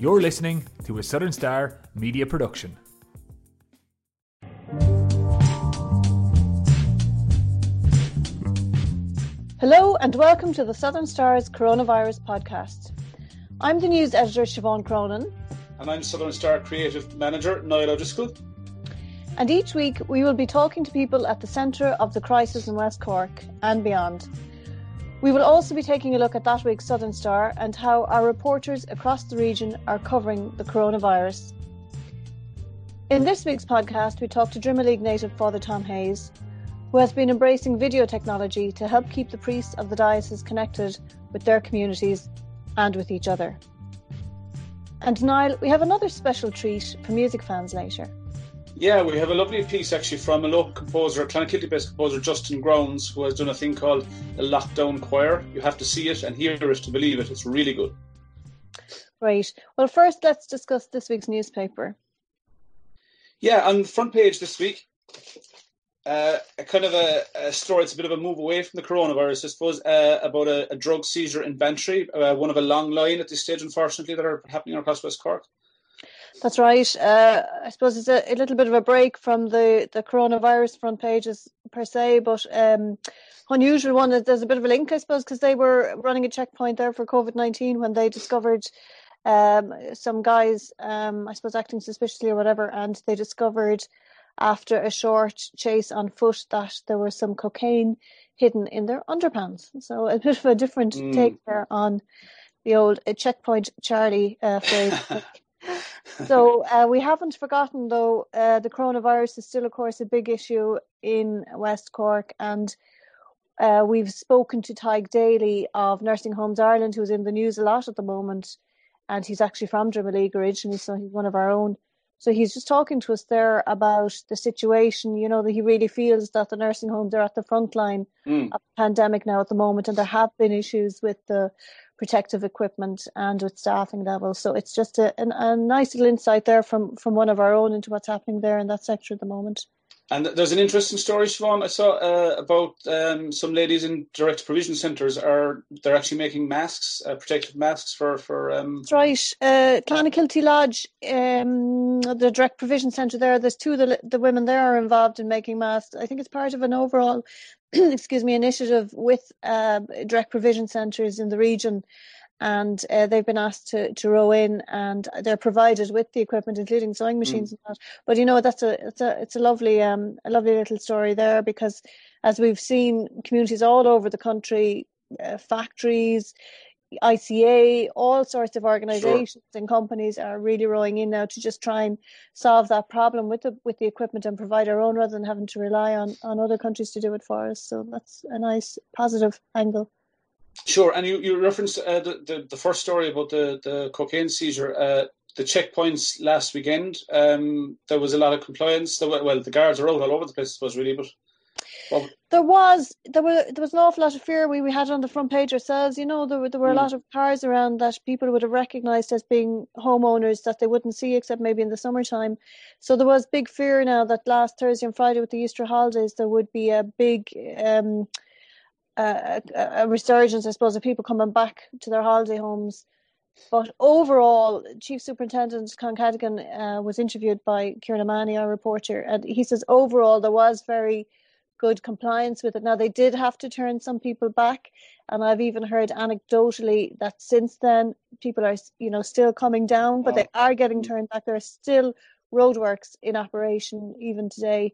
You're listening to a Southern Star media production. Hello and welcome to the Southern Star's Coronavirus Podcast. I'm the news editor Siobhan Cronin. And I'm Southern Star Creative Manager Niall O'Driscoll. And each week we will be talking to people at the centre of the crisis in West Cork and beyond. We will also be taking a look at that week's Southern Star and how our reporters across the region are covering the coronavirus. In this week's podcast, we talk to Drimoleague native Father Tom Hayes, who has been embracing video technology to help keep the priests of the diocese connected with their communities and with each other. And Niall, we have another special treat for music fans later. Yeah, we have a lovely piece actually from a local composer, a Clonakilty based composer Justin Grounds, who has done a thing called the Lockdown Choir. You have to see it and hear it to believe it. It's really good. Right. Well, first, let's discuss this week's newspaper. Yeah, on the front page this week, uh, a kind of a, a, story. It's a bit of a move away from the coronavirus, I suppose, uh, about a, a, drug seizure in Bantry, uh, one of a long line at this stage, unfortunately, that are happening across West Cork. That's right. Uh, I suppose it's a, a, little bit of a break from the, the coronavirus front pages per se, but um, unusual one. There's a bit of a link, I suppose, because they were running a checkpoint there for COVID 19 when they discovered um, some guys, um, I suppose, acting suspiciously or whatever, and they discovered after a short chase on foot that there was some cocaine hidden in their underpants. So a bit of a different mm. take there on the old uh, checkpoint Charlie uh, phrase. so uh, we haven't forgotten, though, uh, the coronavirus is still, of course, a big issue in West Cork. And uh, we've spoken to Tadhg Daly of Nursing Homes Ireland, who's in the news a lot at the moment. And he's actually from Drimoleague originally, so he's one of our own. So he's just talking to us there about the situation, you know, that he really feels that the nursing homes are at the front line mm. of the pandemic now at the moment, and there have been issues with the protective equipment and with staffing levels. So it's just a, a, a nice little insight there from, from one of our own into what's happening there in that sector at the moment. And there's an interesting story, Siobhan, I saw uh, about um, some ladies in direct provision centres are they're actually making masks, uh, protective masks for for. Um... That's right. Uh, Clonakilty Lodge, um, the direct provision centre there. There's two of the the women there are involved in making masks. I think it's part of an overall, excuse me, initiative with uh, direct provision centres in the region and uh, they've been asked to, to row in and they're provided with the equipment including sewing mm. machines mm. and that but you know that's a it's a it's a lovely um a lovely little story there because as we've seen communities all over the country uh, factories ICA, all sorts of organisations sure. and companies are really rowing in now to just try and solve that problem with the with the equipment and provide our own rather than having to rely on on other countries to do it for us. So that's a nice positive angle. Sure, and you, you referenced uh, the, the, the first story about the, the cocaine seizure. Uh, the checkpoints last weekend, um, there was a lot of compliance. Were, well, the guards are out all over the place, I suppose, really, but. Well, there was there were there was an awful lot of fear we, we had on the front page ourselves. You know, there were there were mm. a lot of cars around that people would have recognised as being homeowners that they wouldn't see except maybe in the summertime. So there was big fear now that last Thursday and Friday with the Easter holidays there would be a big um, a, a resurgence, I suppose, of people coming back to their holiday homes. But overall, Chief Superintendent Con Cadogan uh, was interviewed by Kieran O'Mahony, our reporter, and he says overall there was very good compliance with it. Now they did have to turn some people back, and I've even heard anecdotally that since then people are, you know, still coming down, but they are getting mm. turned back. There are still roadworks in operation even today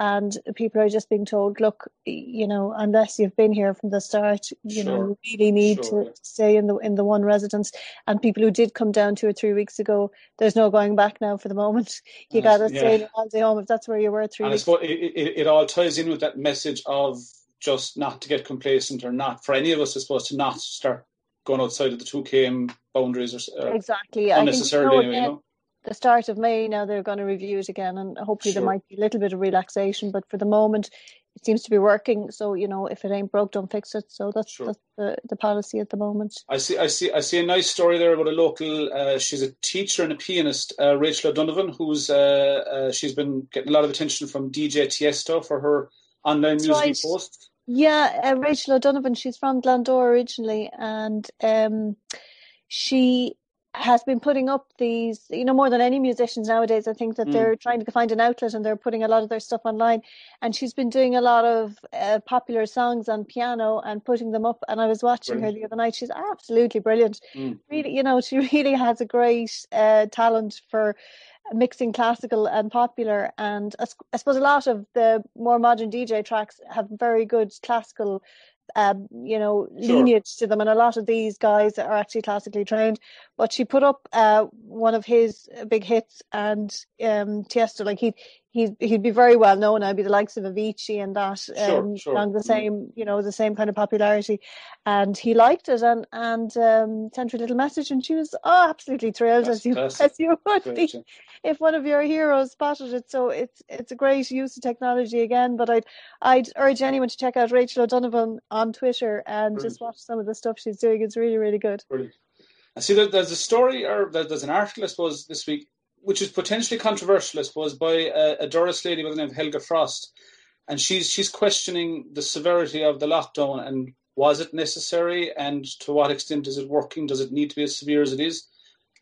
and people are just being told, look, you know, unless you've been here from the start, you sure. know, you really need sure. to stay in the in the one residence. And people who did come down two or three weeks ago, there's no going back now for the moment. You got to yeah. stay in your home if that's where you were three. And weeks. I suppose it, it, it all ties in with that message of just not to get complacent or not for any of us, I suppose, to not start going outside of the two km boundaries or, uh, exactly unnecessarily. you know, the start of May now they're going to review it again, and hopefully sure. there might be a little bit of relaxation. But for the moment, it seems to be working. So you know, if it ain't broke, don't fix it. So that's, sure. that's the, the policy at the moment. I see, I see, I see a nice story there about a local. Uh, she's a teacher and a pianist, uh, Rachel O'Donovan, who's uh, uh she's been getting a lot of attention from DJ Tiesto for her online that's music right. posts. Yeah, uh, Rachel O'Donovan. She's from Glandore originally, and um, she has been putting up these, you know, more than any musicians nowadays. I think that mm. they're trying to find an outlet and they're putting a lot of their stuff online. And she's been doing a lot of uh, popular songs on piano and putting them up. And I was watching brilliant. her the other night. She's absolutely brilliant. Mm. Really, you know, she really has a great uh, talent for mixing classical and popular. And I, I suppose a lot of the more modern DJ tracks have very good classical um, you know, sure. lineage to them. And a lot of these guys are actually classically trained. But she put up uh, one of his big hits, and um, Tiesto, like he he'd he'd be very well known. I'd be the likes of Avicii and that um, sure, along the mm-hmm. same you know the same kind of popularity, and he liked it and and um, sent her a little message, and she was oh absolutely thrilled That's as you as you would be yeah. if one of your heroes spotted it. So it's it's a great use of technology again. But I'd I'd urge anyone to check out Rachel O'Donovan on Twitter and Brilliant. just watch some of the stuff she's doing. It's really really good. Brilliant. I see that there's a story or there's an article I suppose this week which is potentially controversial, I suppose, by a, a Durrus lady by the name of Helga Frost, and she's she's questioning the severity of the lockdown and was it necessary and to what extent is it working? Does it need to be as severe as it is?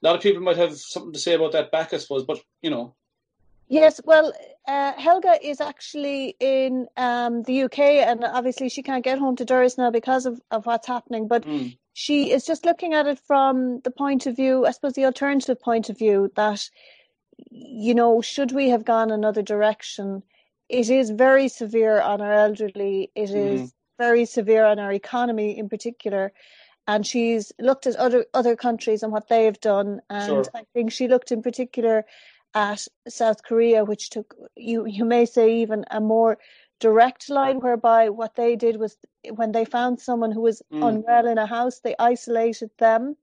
A lot of people might have something to say about that back, I suppose, but you know. Yes, well, uh, Helga is actually in um, the UK, and obviously she can't get home to Durrus now because of, of what's happening. But mm. She is just looking at it from the point of view, I suppose, the alternative point of view that, you know, should we have gone another direction? It is very severe on our elderly. It mm. is very severe on our economy in particular. And she's looked at other other countries and what they've done, and sure. I think she looked in particular at South Korea, which took you you may say even a more direct line whereby what they did was when they found someone who was mm. unwell in a house, they isolated them,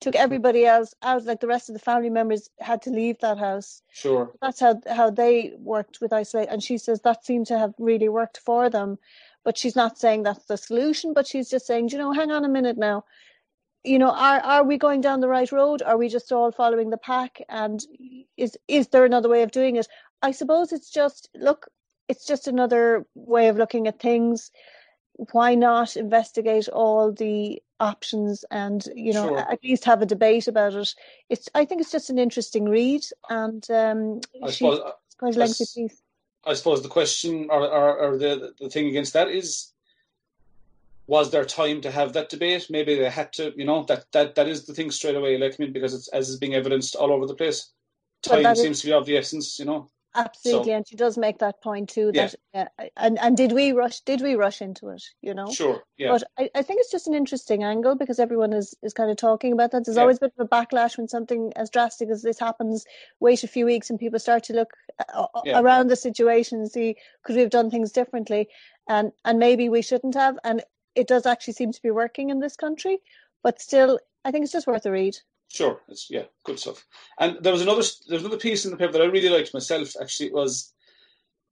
took everybody else out, like the rest of the family members had to leave that house. Sure. That's how how they worked with isolate and she says that seemed to have really worked for them. But she's not saying that's the solution, but she's just saying, you know, hang on a minute now you know, are are we going down the right road? Are we just all following the pack? And is is there another way of doing it? I suppose it's just look, it's just another way of looking at things. Why not investigate all the options and you know sure. at least have a debate about it? It's I think it's just an interesting read and um, I suppose, it's quite a lengthy piece. I suppose the question or, or, or the the thing against that is was there time to have that debate? Maybe they had to, you know, that that that is the thing straight away. Like I mean, because it's as is being evidenced all over the place. Time seems is, to be of the essence, you know. Absolutely, so, and she does make that point too. That yeah. and and did we rush? Did we rush into it? You know. Sure. Yeah. But I, I think it's just an interesting angle because everyone is is kind of talking about that. There's yeah. always a bit of a backlash when something as drastic as this happens. Wait a few weeks and people start to look uh, uh yeah. around the situation and see could we have done things differently, and and maybe we shouldn't have. And it does actually seem to be working in this country. But still, I think it's just worth a read. Sure, it's yeah, good stuff. And there was another there's another piece in the paper that I really liked myself. Actually, it was,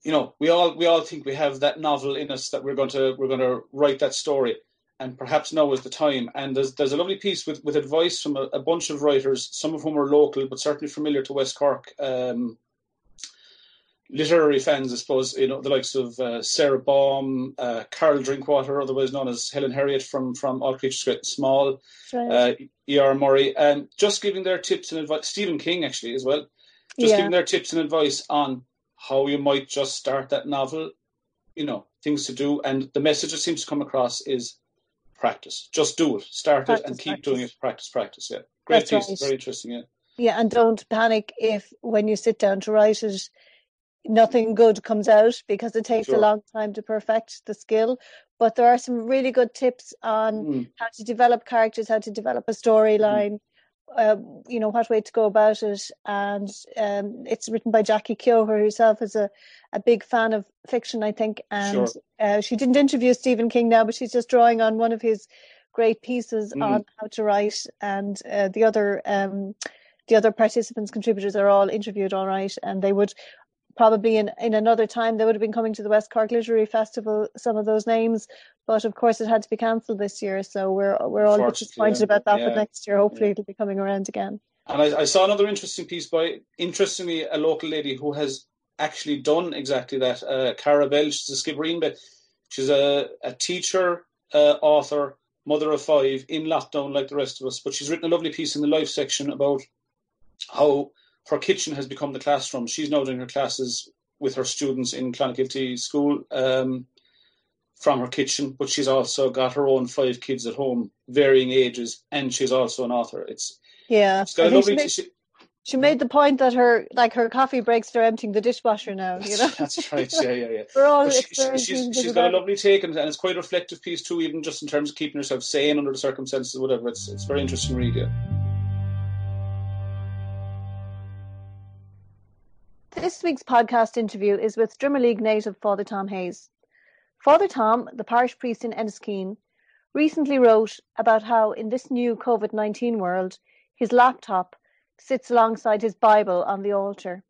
you know, we all we all think we have that novel in us that we're going to we're going to write that story, and perhaps now is the time. And there's there's a lovely piece with with advice from a, a bunch of writers, some of whom are local but certainly familiar to West Cork. Um, literary fans, I suppose, you know, the likes of uh, Sara Baume, uh, Carol Drinkwater, otherwise known as Helen Herriot from, from All Creatures Great and Small, right. uh, E.R. Murray, um, just giving their tips and advice, Stephen King actually as well, just yeah. giving their tips and advice on how you might just start that novel, you know, things to do. And the message that seems to come across is practice. Just do it. Start practice, it and keep practice. doing it. Practice, practice. Yeah. Great That's piece. Right. Very interesting. Yeah. Yeah, and don't panic if when you sit down to write it, nothing good comes out because it takes sure. a long time to perfect the skill. But there are some really good tips on mm. how to develop characters, how to develop a storyline, mm. uh, you know, what way to go about it. And um, it's written by Jackie who herself is a, a big fan of fiction, I think. And sure. uh, she didn't interview Stephen King now, but she's just drawing on one of his great pieces mm. on how to write. And uh, the other. Um, the other participants, contributors are all interviewed all right, and they would probably in, in another time they would have been coming to the West Cork Literary Festival, some of those names. But of course it had to be cancelled this year, so we're we're all disappointed about that. Yeah. But next year hopefully yeah. it'll be coming around again. And I, I, saw another interesting piece by interestingly a local lady who has actually done exactly that. Uh, Cara Bell, she's a Skibbereen, but she's a, a teacher, uh, author, mother of five, in lockdown like the rest of us. But she's written a lovely piece in the life section about how her kitchen has become the classroom. She's now doing her classes with her students in Clonakilty School um, from her kitchen, but she's also got her own five kids at home, varying ages, and she's also an author. It's yeah, she's got a lovely. She made, she made the point that her like her coffee breaks they're emptying the dishwasher now. You know, that's right. Yeah, yeah, yeah. We're all she, she's, she's got a lovely take, and, and it's quite a reflective piece too, even just in terms of keeping herself sane under the circumstances, whatever. It's it's very interesting read. Yeah. This week's podcast interview is with Drimoleague native Father Tom Hayes. Father Tom, the parish priest in Enniskeane, recently wrote about how in this new COVID 19 world, his laptop sits alongside his Bible on the altar.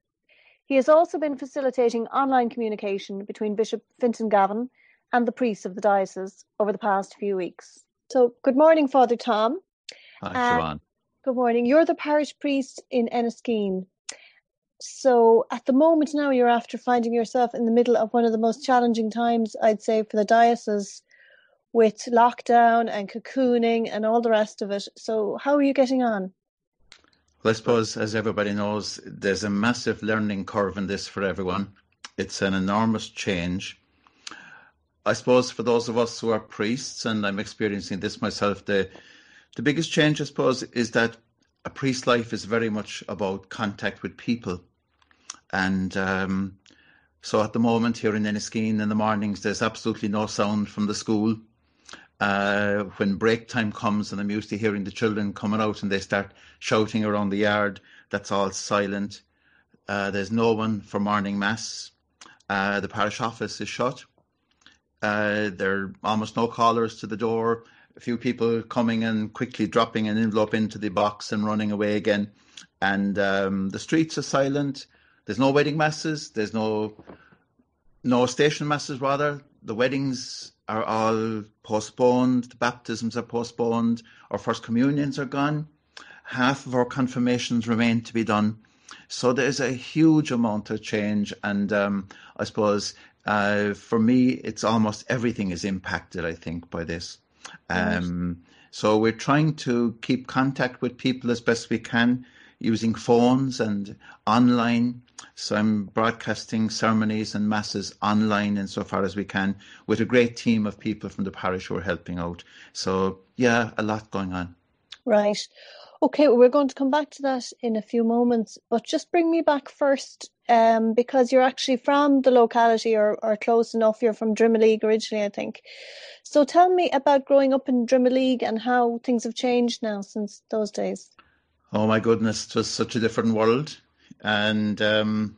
He has also been facilitating online communication between Bishop Fintan Gavin and the priests of the diocese over the past few weeks. So, good morning, Father Tom. Hi, Siobhan. Good morning. You're the parish priest in Enniskeane. So at the moment now, you're after finding yourself in the middle of one of the most challenging times, I'd say, for the diocese with lockdown and cocooning and all the rest of it. So how are you getting on? Well, I suppose, as everybody knows, there's a massive learning curve in this for everyone. It's an enormous change. I suppose for those of us who are priests, and I'm experiencing this myself, the the biggest change, I suppose, is that a priest's life is very much about contact with people. And um, so at the moment here in Enniskeane in the mornings, there's absolutely no sound from the school. Uh, when break time comes and I'm used to hearing the children coming out and they start shouting around the yard, that's all silent. Uh, there's no one for morning mass. Uh, the parish office is shut. Uh, there are almost no callers to the door a few people coming and quickly dropping an envelope into the box and running away again. And um, the streets are silent. There's no wedding masses. There's no no station masses. Rather, the weddings are all postponed. The baptisms are postponed. Our first communions are gone. Half of our confirmations remain to be done. So there's a huge amount of change, and um, I suppose uh, for me, it's almost everything is impacted. I think by this. Um, so we're trying to keep contact with people as best we can using phones and online. So I'm broadcasting ceremonies and masses online insofar as we can with a great team of people from the parish who are helping out. So yeah, a lot going on. Right. Okay, we're going to come back to that in a few moments, but just bring me back first um, because you're actually from the locality or, or close enough. You're from Drimoleague originally, I think. So tell me about growing up in Drimoleague and how things have changed now since those days. Oh my goodness, it was such a different world. And, um,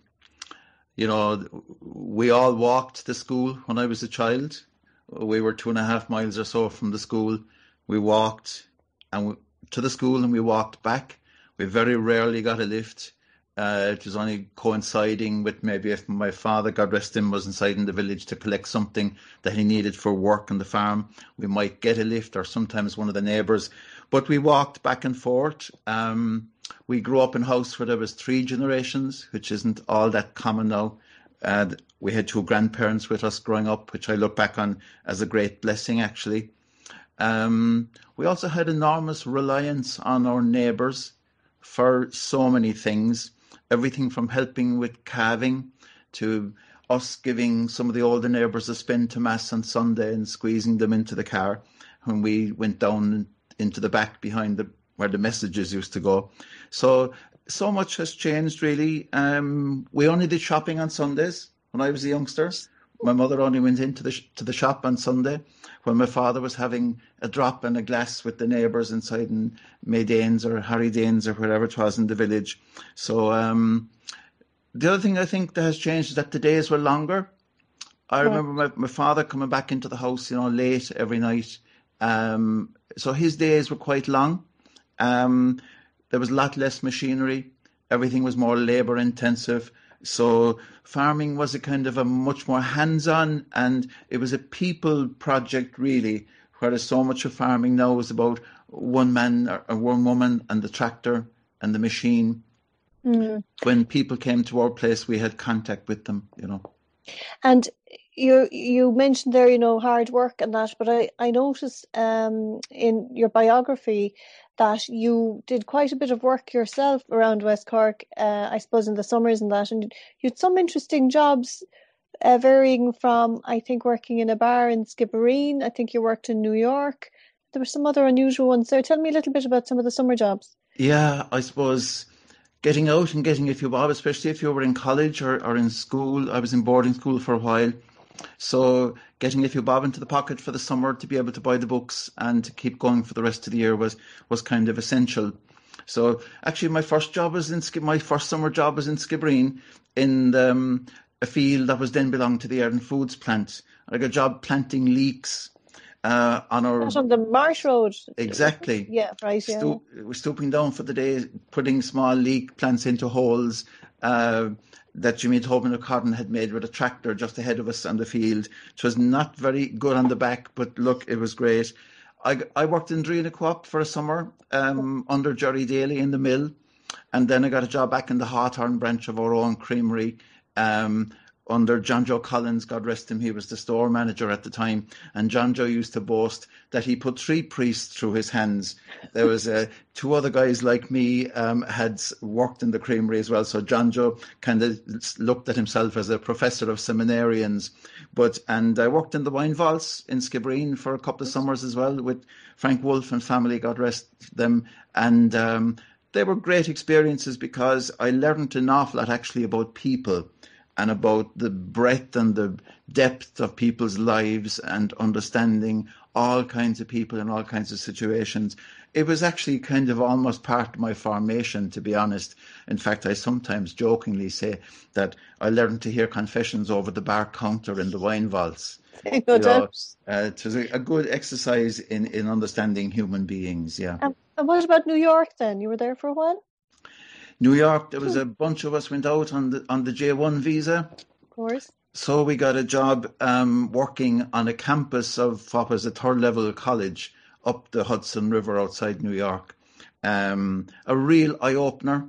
you know, we all walked to school when I was a child. We were two and a half miles or so from the school. We walked and we, to the school and we walked back. We very rarely got a lift. Uh, it was only coinciding with maybe if my father, God rest him, was inside in the village to collect something that he needed for work on the farm. We might get a lift or sometimes one of the neighbours. But we walked back and forth. Um, we grew up in a house where there was three generations, which isn't all that common now. Uh, we had two grandparents with us growing up, which I look back on as a great blessing, actually. Um, we also had enormous reliance on our neighbours for so many things everything from helping with calving to us giving some of the older neighbours a spin to mass on Sunday and squeezing them into the car when we went down into the back behind the where the messages used to go. So so much has changed really. Um, we only did shopping on Sundays when I was a youngster. My mother only went into the sh- to the shop on Sunday when my father was having a drop and a glass with the neighbours inside in Maydanes or Harry Danes or wherever it was in the village. So um, the other thing I think that has changed is that the days were longer. I remember my, my father coming back into the house, you know, late every night. Um, so his days were quite long. Um, there was a lot less machinery. Everything was more labour intensive. So farming was a kind of a much more hands-on and it was a people project really, whereas so much of farming now is about one man or one woman and the tractor and the machine. Mm. When people came to our place, we had contact with them, you know. And you you mentioned there, you know, hard work and that, but I I noticed um in your biography that you did quite a bit of work yourself around West Cork. Uh, I suppose in the summers and that, and you had some interesting jobs. Uh, varying from, I think, working in a bar in Skibbereen. I think you worked in New York. There were some other unusual ones there. Tell me a little bit about some of the summer jobs. Yeah, I suppose getting out and getting a few bob, especially if you were in college or, or in school. I was in boarding school for a while. So getting a few bob into the pocket for the summer to be able to buy the books and to keep going for the rest of the year was was kind of essential. So actually, my first job was in my first summer job was in Skibbereen in um, a field that was then belonged to the Erin Foods plant. I got a job planting leeks uh, on our That's on the Marsh Road. exactly. Yeah, right. Yeah. Sto- we're stooping down for the day, putting small leek plants into holes uh, that Jimmy Tobin O'Connor had made with a tractor just ahead of us on the field. It was not very good on the back, but look, it was great. I, I worked in Drinagh Co-op for a summer um, under Jerry Daly in the mill, and then I got a job back in the Hawthorne branch of our own creamery. Um, under John Joe Collins, God rest him, he was the store manager at the time, and John Joe used to boast that he put three priests through his hands. There was uh, two other guys like me um, had worked in the creamery as well, so John Joe kind of looked at himself as a professor of seminarians. But and I worked in the wine vaults in Skibbereen for a couple of summers as well with Frank Wolf and family, God rest them, and. Um, they were great experiences because I learned an awful lot actually about people and about the breadth and the depth of people's lives and understanding all kinds of people in all kinds of situations. It was actually kind of almost part of my formation, to be honest. In fact, I sometimes jokingly say that I learned to hear confessions over the bar counter in the wine vaults. No you doubt. Know, uh, it was a, a, good exercise in, in understanding human beings, yeah. Um, and what about New York then? You were there for a while? New York, there was a bunch of us went out on the on the J1 visa. Of course. So we got a job um, working on a campus of what was a third level college up the Hudson River outside New York. Um, a real eye opener.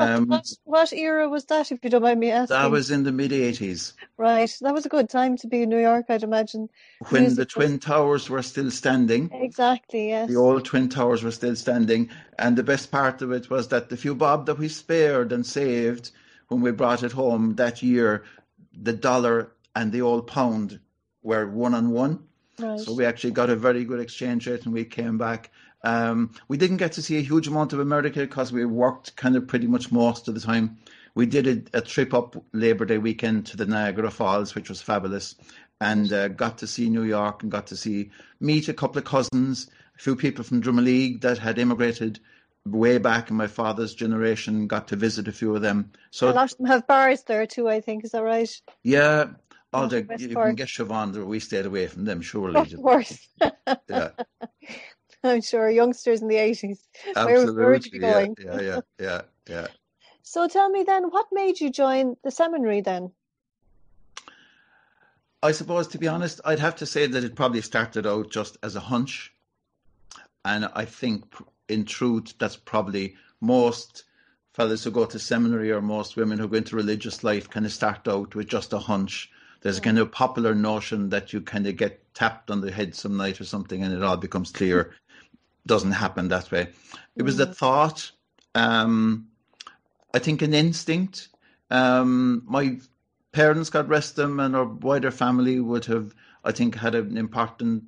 Um, what, what, era was that, if you don't mind me asking? That was in the mid 80s. Right. That was a good time to be in New York, I'd imagine. When Music the Twin. Towers were still standing. Exactly, yes. The old Twin Towers were still standing. And the best part of it was that the few bob that we spared and saved when we brought it home that year, the dollar and the old pound were one on one. Right. So we actually got a very good exchange rate and we came back um, we didn't get to see a huge amount of America because we worked kind of pretty much most of the time. We did a, a trip up Labor Day weekend to the Niagara Falls, which was fabulous, and uh, got to see New York and got to see meet a couple of cousins, a few people from Drimoleague that had immigrated way back in my father's generation. Got to visit a few of them. So a lot of them have bars there too. I think is that right? Yeah, all the you can get Siobhan, we stayed away from them, surely. Of course. yeah. I'm sure youngsters in the 80s. Absolutely. Where, would you be going? Yeah, yeah, yeah, yeah. so tell me then, what made you join the seminary then? I suppose, to be honest, I'd have to say that it probably started out just as a hunch. And I think, in truth, that's probably most fellas who go to seminary or most women who go into religious life kind of start out with just a hunch. There's a mm. kind of popular notion that you kind of get tapped on the head some night or something and it all becomes clear doesn't happen that way. It was the mm. thought, um, I think, an instinct. Um, my parents, God rest them, and our wider family would have, I think, had an important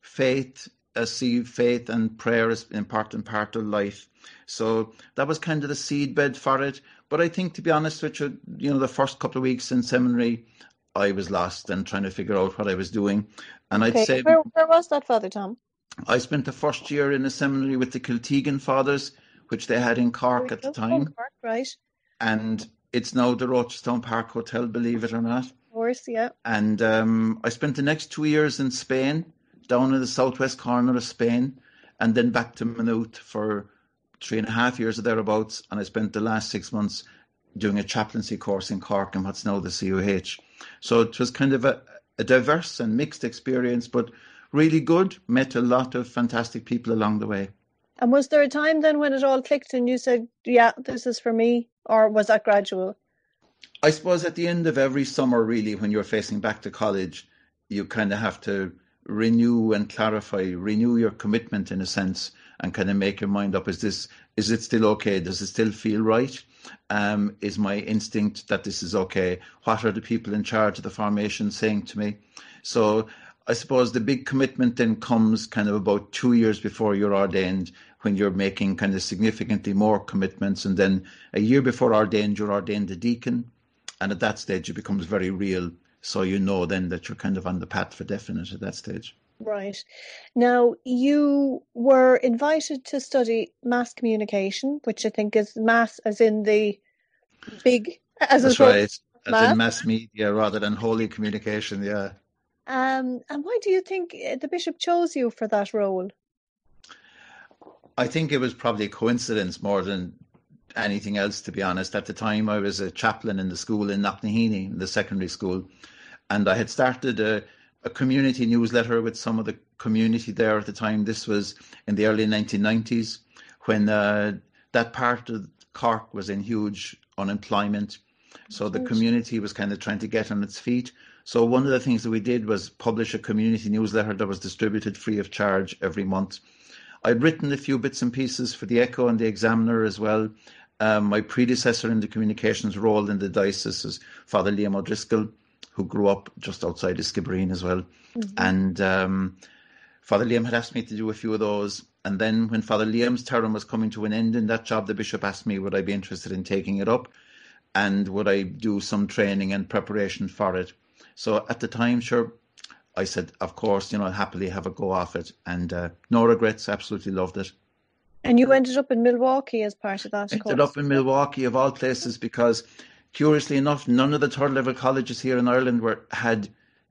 faith, a seed faith and prayer as an important part of life. So that was kind of the seedbed for it. But I think, to be honest with you, you know, the first couple of weeks in seminary, I was lost and trying to figure out what I was doing. And okay. I'd say, where, where was that, Father Tom? I spent the first year in a seminary with the Kiltegan Fathers, which they had in Cork at the time. Cork, right. And it's now the Rochestown Park Hotel, believe it or not. Of course, yeah. And um, I spent the next two years in Spain, down in the southwest corner of Spain, and then back to Maynooth for three and a half years or thereabouts. And I spent the last six months doing a chaplaincy course in Cork and what's now the CUH. So it was kind of a, a diverse and mixed experience, but really good. Met a lot of fantastic people along the way. And was there a time then when it all clicked and you said, "Yeah, this is for me," or was that gradual? I suppose at the end of every summer, really, when you're facing back to college, you kind of have to renew and clarify, renew your commitment in a sense, and kind of make your mind up: is this, is it still okay? Does it still feel right? Um, is my instinct that this is okay? What are the people in charge of the formation saying to me? So I suppose the big commitment then comes kind of about two years before you're ordained, when you're making kind of significantly more commitments, and then a year before ordained, you're ordained a deacon, and at that stage it becomes very real. So you know then that you're kind of on the path for definite at that stage. Right. Now, you were invited to study mass communication, which I think is mass as in the big. As That's right. As mass. in mass media rather than holy communication, yeah. Um, and why do you think uh, the bishop chose you for that role? I think it was probably a coincidence more than anything else, to be honest. At the time, I was a chaplain in the school in Knocknaheeny, in the secondary school, and I had started a a community newsletter with some of the community there at the time. This was in the early 1990s when uh, that part of Cork was in huge unemployment. So the community was kind of trying to get on its feet. So one of the things that we did was publish a community newsletter that was distributed free of charge every month. I'd written a few bits and pieces for the Echo and the Examiner as well. Um, my predecessor in the communications role in the diocese is Father Liam O'Driscoll who grew up just outside of Skibbereen as well. Mm-hmm. And um, Father Liam had asked me to do a few of those. And then when Father Liam's term was coming to an end in that job, the bishop asked me would I be interested in taking it up and would I do some training and preparation for it. So at the time, sure, I said, of course, you know, I'll happily have a go off it. And uh, no regrets, absolutely loved it. And you ended up in Milwaukee as part of that. Ended course. up in Milwaukee, of all places, because Curiously enough, none of the third level colleges here in Ireland were had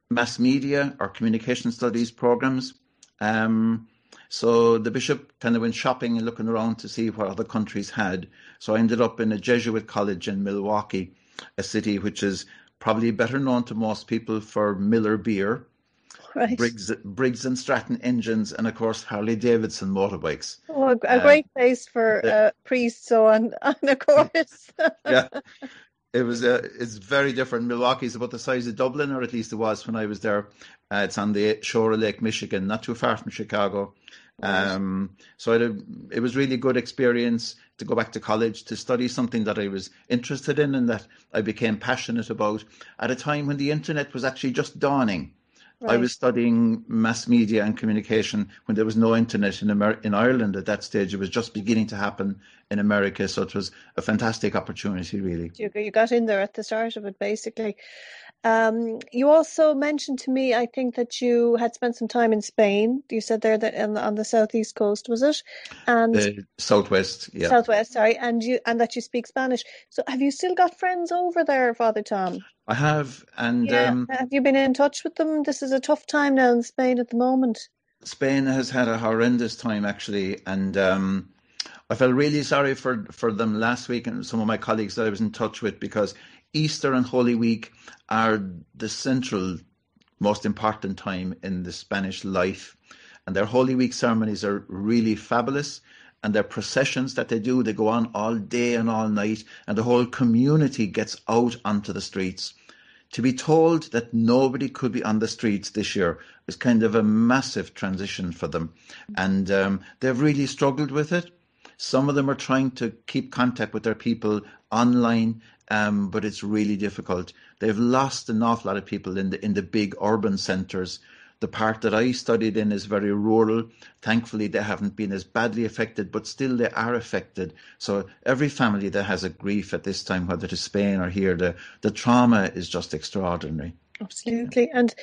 mass media or communication studies programs. Um, so the bishop kind of went shopping and looking around to see what other countries had. So I ended up in a Jesuit college in Milwaukee, a city which is probably better known to most people for Miller beer, right. Briggs, Briggs and Stratton engines, and of course Harley Davidson motorbikes. Oh, a, a great place for the, uh, priests, so on, and of course. yeah, it was uh, it's very different. Milwaukee is about the size of Dublin, or at least it was when I was there. Uh, it's on the shore of Lake Michigan, not too far from Chicago. Um, so it, it was really a good experience to go back to college to study something that I was interested in and that I became passionate about at a time when the internet was actually just dawning. Right. I was studying mass media and communication when there was no internet in Amer- in Ireland at that stage. It was just beginning to happen in America, so it was a fantastic opportunity, really. You, you got in there at the start of it, basically. Um, you also mentioned to me, I think that you had spent some time in Spain. You said there that on, on the southeast coast, was it? And the southwest, yeah, southwest. Sorry, and you and that you speak Spanish. So, have you still got friends over there, Father Tom? I have, and yeah. um, have you been in touch with them? This is a tough time now in Spain at the moment. Spain has had a horrendous time actually, and um, I felt really sorry for for them last week and some of my colleagues that I was in touch with because Easter and Holy Week are the central, most important time in the Spanish life. And their Holy Week ceremonies are really fabulous. And their processions that they do, they go on all day and all night, and the whole community gets out onto the streets. To be told that nobody could be on the streets this year is kind of a massive transition for them. And um, they've really struggled with it. Some of them are trying to keep contact with their people online um, but it's really difficult. They've lost an awful lot of people in the in the big urban centres. The part that I studied in is very rural. Thankfully, they haven't been as badly affected, but still they are affected. So every family that has a grief at this time, whether to Spain or here, the the trauma is just extraordinary. Absolutely, yeah. and.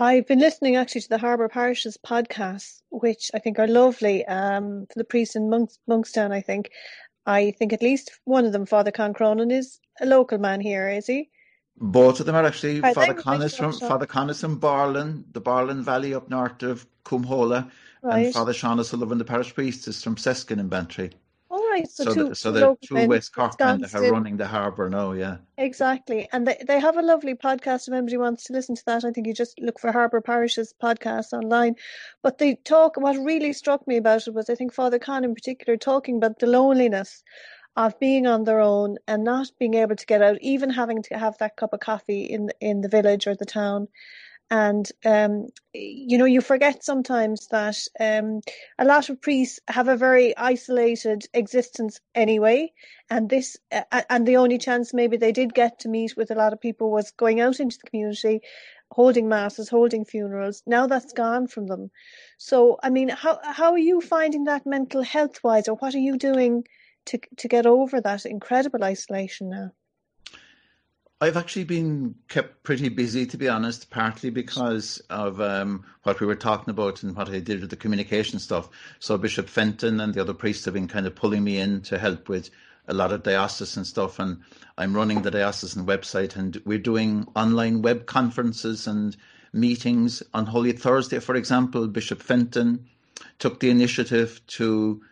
I've been listening actually to the Harbour Parishes podcast, which I think are lovely. Um, for the priests in Monks, Monkstown, I think, I think at least one of them, Father Con Cronin, is a local man here, is he? Both of them are actually. Father Con is from Father Con is from Borlin, the Borlin Valley up north of Coomhola, right. and Father Sean O'Sullivan, the parish priest, is from Seskin in Bantry. Right, so, so two, the, so the two West Cork men that are running the harbour now, yeah. Exactly, and they they have a lovely podcast. If anybody wants to listen to that, I think you just look for Harbour Parishes podcast online. But they talk. What really struck me about it was, I think Father Con in particular talking about the loneliness of being on their own and not being able to get out, even having to have that cup of coffee in in the village or the town. And um, you know, you forget sometimes that um, a lot of priests have a very isolated existence anyway, and this uh, and the only chance maybe they did get to meet with a lot of people was going out into the community, holding masses, holding funerals. Now that's gone from them. So, I mean, how how are you finding that mental health wise, or what are you doing to to get over that incredible isolation now? I've actually been kept pretty busy, to be honest, partly because of um, what we were talking about and what I did with the communication stuff. So Bishop Fintan and the other priests have been kind of pulling me in to help with a lot of diocesan stuff. And I'm running the diocesan website and we're doing online web conferences and meetings. On Holy Thursday, for example, Bishop Fintan took the initiative to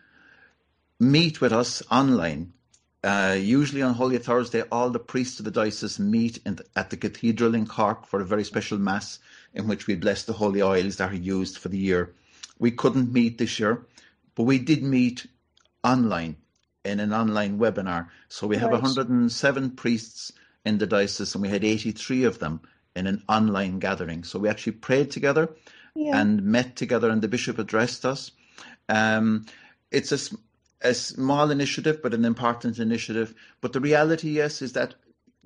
meet with us online uh, usually on Holy Thursday, all the priests of the diocese meet the, at the cathedral in Cork for a very special mass in which we bless the holy oils that are used for the year. We couldn't meet this year, but we did meet online in an online webinar. So we have 107 priests in the diocese, and we had 83 of them in an online gathering. So we actually prayed together yeah. and met together, and the bishop addressed us. Um, it's a a small initiative, but an important initiative. But the reality, yes, is that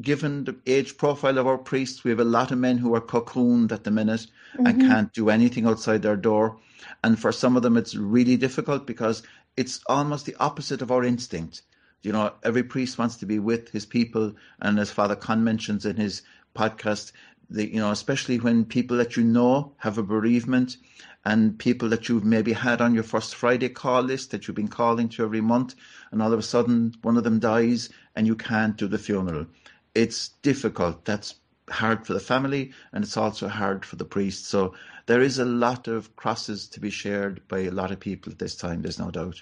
given the age profile of our priests, we have a lot of men who are cocooned at the minute mm-hmm. and can't do anything outside their door. And for some of them, it's really difficult because it's almost the opposite of our instinct. You know, every priest wants to be with his people. And as Father Con mentions in his podcast, the, you know, especially when people that you know have a bereavement and people that you've maybe had on your first Friday call list that you've been calling to every month, and all of a sudden one of them dies and you can't do the funeral. It's difficult. That's hard for the family and it's also hard for the priest. So there is a lot of crosses to be shared by a lot of people at this time, there's no doubt.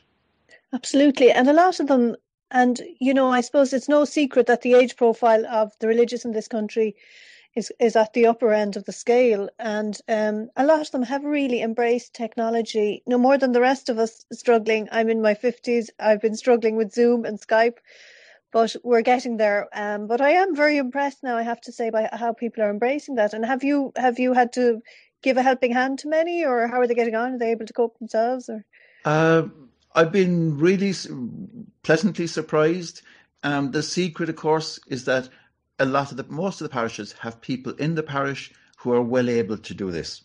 Absolutely. And a lot of them and you know, I suppose it's no secret that the age profile of the religious in this country is is at the upper end of the scale, and um, a lot of them have really embraced technology. No more than the rest of us struggling. I'm in my fifties. I've been struggling with Zoom and Skype, but we're getting there. Um, but I am very impressed now. I have to say by how people are embracing that. And have you have you had to give a helping hand to many, or how are they getting on? Are they able to cope themselves? Or uh, I've been really pleasantly surprised. Um, the secret, of course, is that a lot of the most of the parishes have people in the parish who are well able to do this.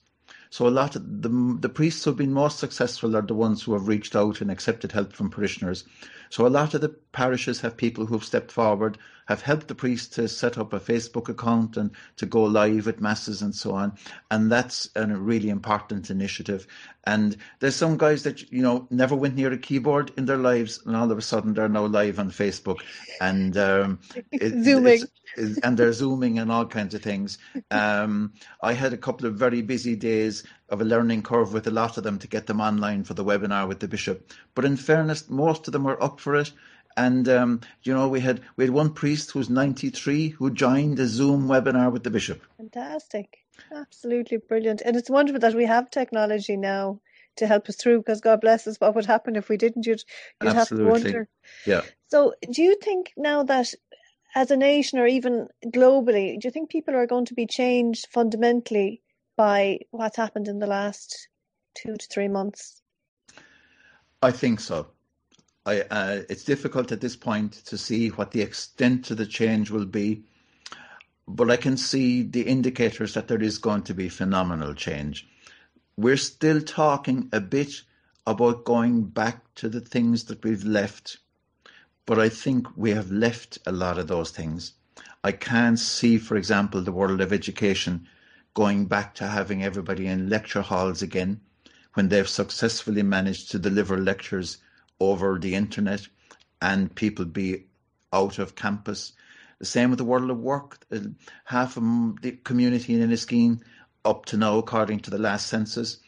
So a lot of the the priests who have been most successful are the ones who have reached out and accepted help from parishioners. So a lot of the parishes have people who have stepped forward, have helped the priest to set up a Facebook account and to go live at masses and so on. And that's a really important initiative. And there's some guys that you know never went near a keyboard in their lives, and all of a sudden they're now live on Facebook and um, it, zooming. and they're zooming and all kinds of things. Um, I had a couple of very busy days of a learning curve with a lot of them to get them online for the webinar with the bishop. But in fairness, most of them were up for it. And um, you know, we had we had one priest who's 93 who joined a Zoom webinar with the bishop. Fantastic, absolutely brilliant, and it's wonderful that we have technology now to help us through. Because God bless us, what would happen if we didn't? You'd you'd absolutely. have to wonder. Yeah. So, do you think now that as a nation or even globally, do you think people are going to be changed fundamentally by what's happened in the last two to three months? I think so. I, uh, it's difficult at this point to see what the extent of the change will be, but I can see the indicators that there is going to be phenomenal change. We're still talking a bit about going back to the things that we've left, but I think we have left a lot of those things. I can't see, for example, the world of education going back to having everybody in lecture halls again when they've successfully managed to deliver lectures over the internet and people be out of campus. The same with the world of work. Half of the community in Enniskeane, up to now, according to the last census,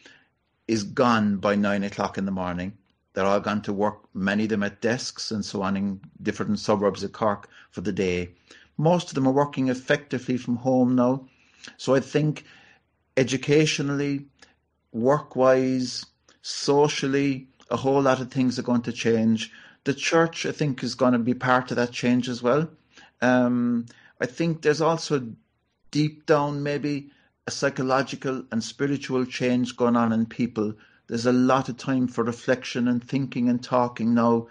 is gone by nine o'clock in the morning. They're all gone to work, many of them at desks and so on in different suburbs of Cork for the day. Most of them are working effectively from home now. So I think educationally, work wise, socially, a whole lot of things are going to change. the church, I think, is going to be part of that change as well. Um, I think there's also deep down maybe a psychological and spiritual change going on in people. There's a lot of time for reflection and thinking and talking now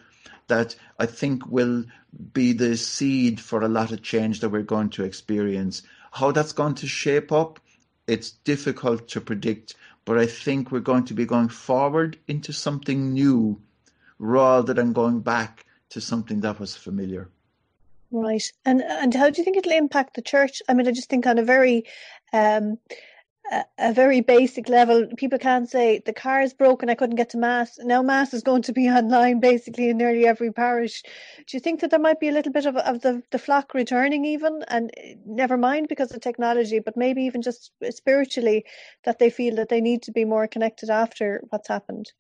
that I think will be the seed for a lot of change that we're going to experience. How that's going to shape up, it's difficult to predict, but I think we're going to be going forward into something new rather than going back to something that was familiar. Right. And and how do you think it'll impact the church? I mean, I just think on a very um, a, very basic level, people can't say the car is broken, I couldn't get to mass. Now mass is going to be online basically in nearly every parish. Do you think that there might be a little bit of, of the, the flock returning even and eh, never mind because of technology, but maybe even just spiritually that they feel that they need to be more connected after what's happened?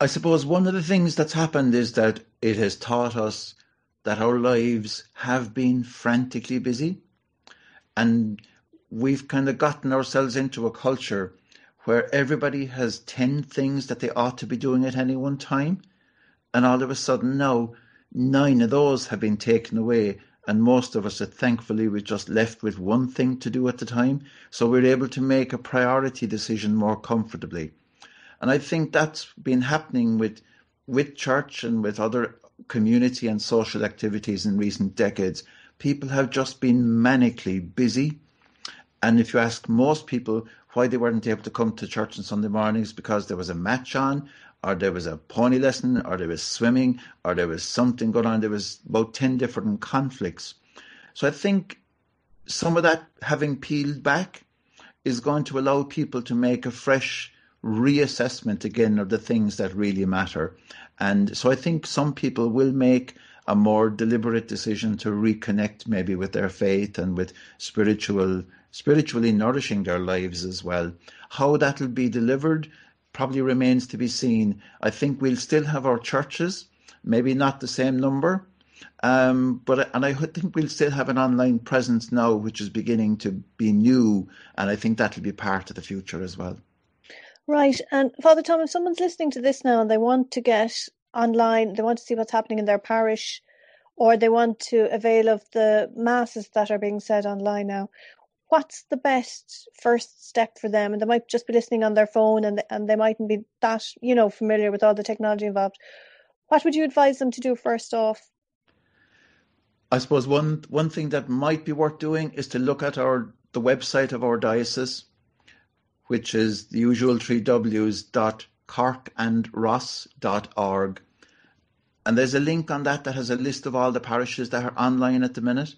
I suppose one of the things that's happened is that it has taught us that our lives have been frantically busy and we've kind of gotten ourselves into a culture where everybody has 10 things that they ought to be doing at any one time and all of a sudden now nine of those have been taken away and most of us are thankfully we're just left with one thing to do at the time so we're able to make a priority decision more comfortably and i think that's been happening with with church and with other community and social activities in recent decades, people have just been manically busy. And if you ask most people why they weren't able to come to church on Sunday mornings because there was a match on, or there was a pony lesson, or there was swimming, or there was something going on, there was about 10 different conflicts. So I think some of that having peeled back is going to allow people to make a fresh reassessment again of the things that really matter. And so I think some people will make a more deliberate decision to reconnect maybe with their faith and with spiritual spiritually nourishing their lives as well. How that'll be delivered probably remains to be seen. I think we'll still have our churches, maybe not the same number, um, but and I think we'll still have an online presence now, which is beginning to be new, and I think that'll be part of the future as well. Right. And Father Tom, if someone's listening to this now and they want to get online, they want to see what's happening in their parish, or they want to avail of the masses that are being said online now, what's the best first step for them? And they might just be listening on their phone and and they mightn't be that, you know, familiar with all the technology involved. What would you advise them to do first off? I suppose one one thing that might be worth doing is to look at our the website of our diocese which is the usual three W's dot corkandross.org. And there's a link on that that has a list of all the parishes that are online at the minute.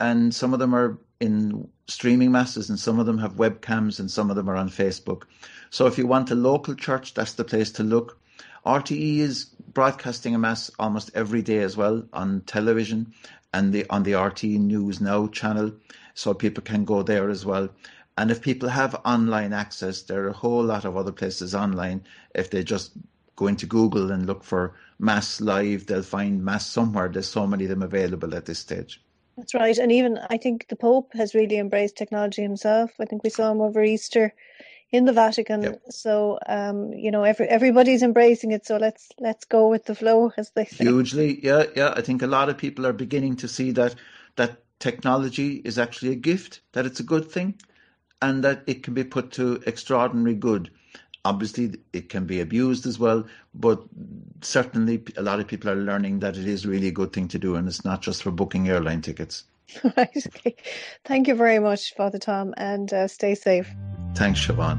And some of them are in streaming masses, and some of them have webcams, and some of them are on Facebook. So if you want a local church, that's the place to look. RTE is broadcasting a mass almost every day as well on television and the on the RTE News Now channel, so people can go there as well. And if people have online access, there are a whole lot of other places online. If they just go into Google and look for Mass Live, they'll find Mass somewhere. There's so many of them available at this stage. That's right. And even I think the Pope has really embraced technology himself. I think we saw him over Easter in the Vatican. Yep. So um, you know, every everybody's embracing it. So let's let's go with the flow, as they say. Hugely, yeah, yeah. I think a lot of people are beginning to see that that technology is actually a gift, that it's a good thing and that it can be put to extraordinary good. Obviously, it can be abused as well, but certainly a lot of people are learning that it is really a good thing to do, and it's not just for booking airline tickets. Right. Okay. Thank you very much, Father Tom, and uh, stay safe. Thanks, Siobhan.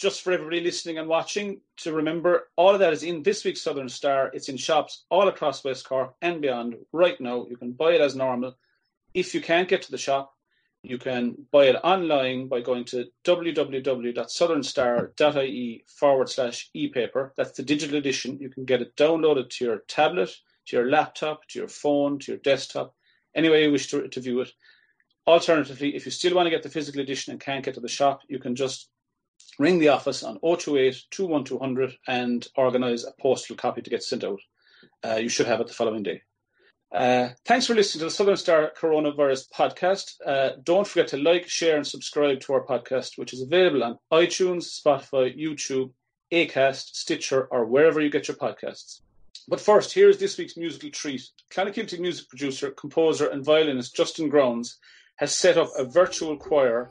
just for everybody listening and watching to remember all of that is in this week's Southern Star. It's in shops all across West Cork and beyond right now. You can buy it as normal. If you can't get to the shop, you can buy it online by going to www.southernstar.ie forward slash e-paper. That's the digital edition. You can get it downloaded to your tablet, to your laptop, to your phone, to your desktop, any way you wish to, to view it. Alternatively, if you still want to get the physical edition and can't get to the shop, you can just ring the office on 028 21200 and organise a postal copy to get sent out. Uh, you should have it the following day. Uh, thanks for listening to the Southern Star Coronavirus podcast. Uh, don't forget to like, share, and subscribe to our podcast, which is available on iTunes, Spotify, YouTube, Acast, Stitcher, or wherever you get your podcasts. But first, here's this week's musical treat. Clonakilty music producer, composer, and violinist Justin Grounds has set up a virtual choir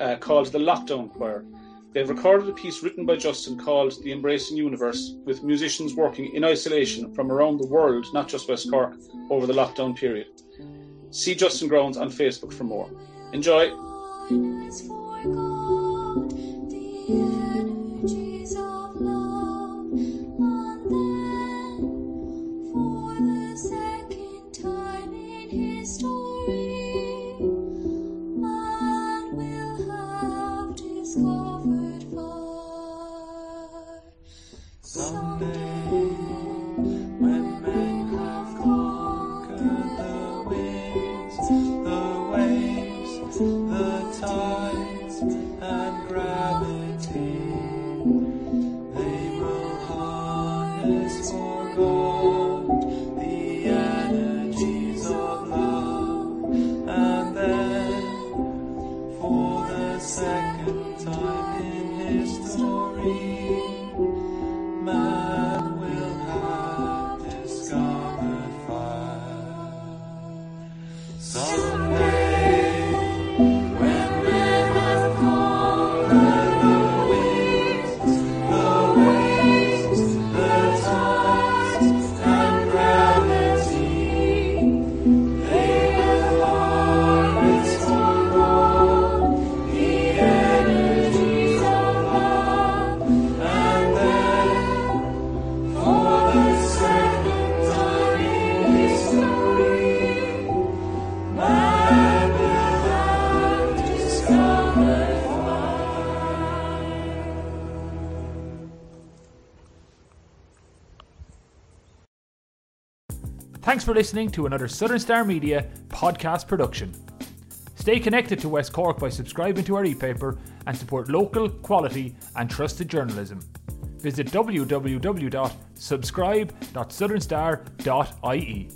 uh, called the Lockdown Choir. They've recorded a piece written by Justin called The Embracing Universe, with musicians working in isolation from around the world, not just West Cork, over the lockdown period. See Justin Grounds on Facebook for more. Enjoy! Thanks for listening to another Southern Star Media podcast production. Stay connected to West Cork by subscribing to our e-paper and support local, quality and trusted journalism. Visit www.subscribe.southernstar.ie.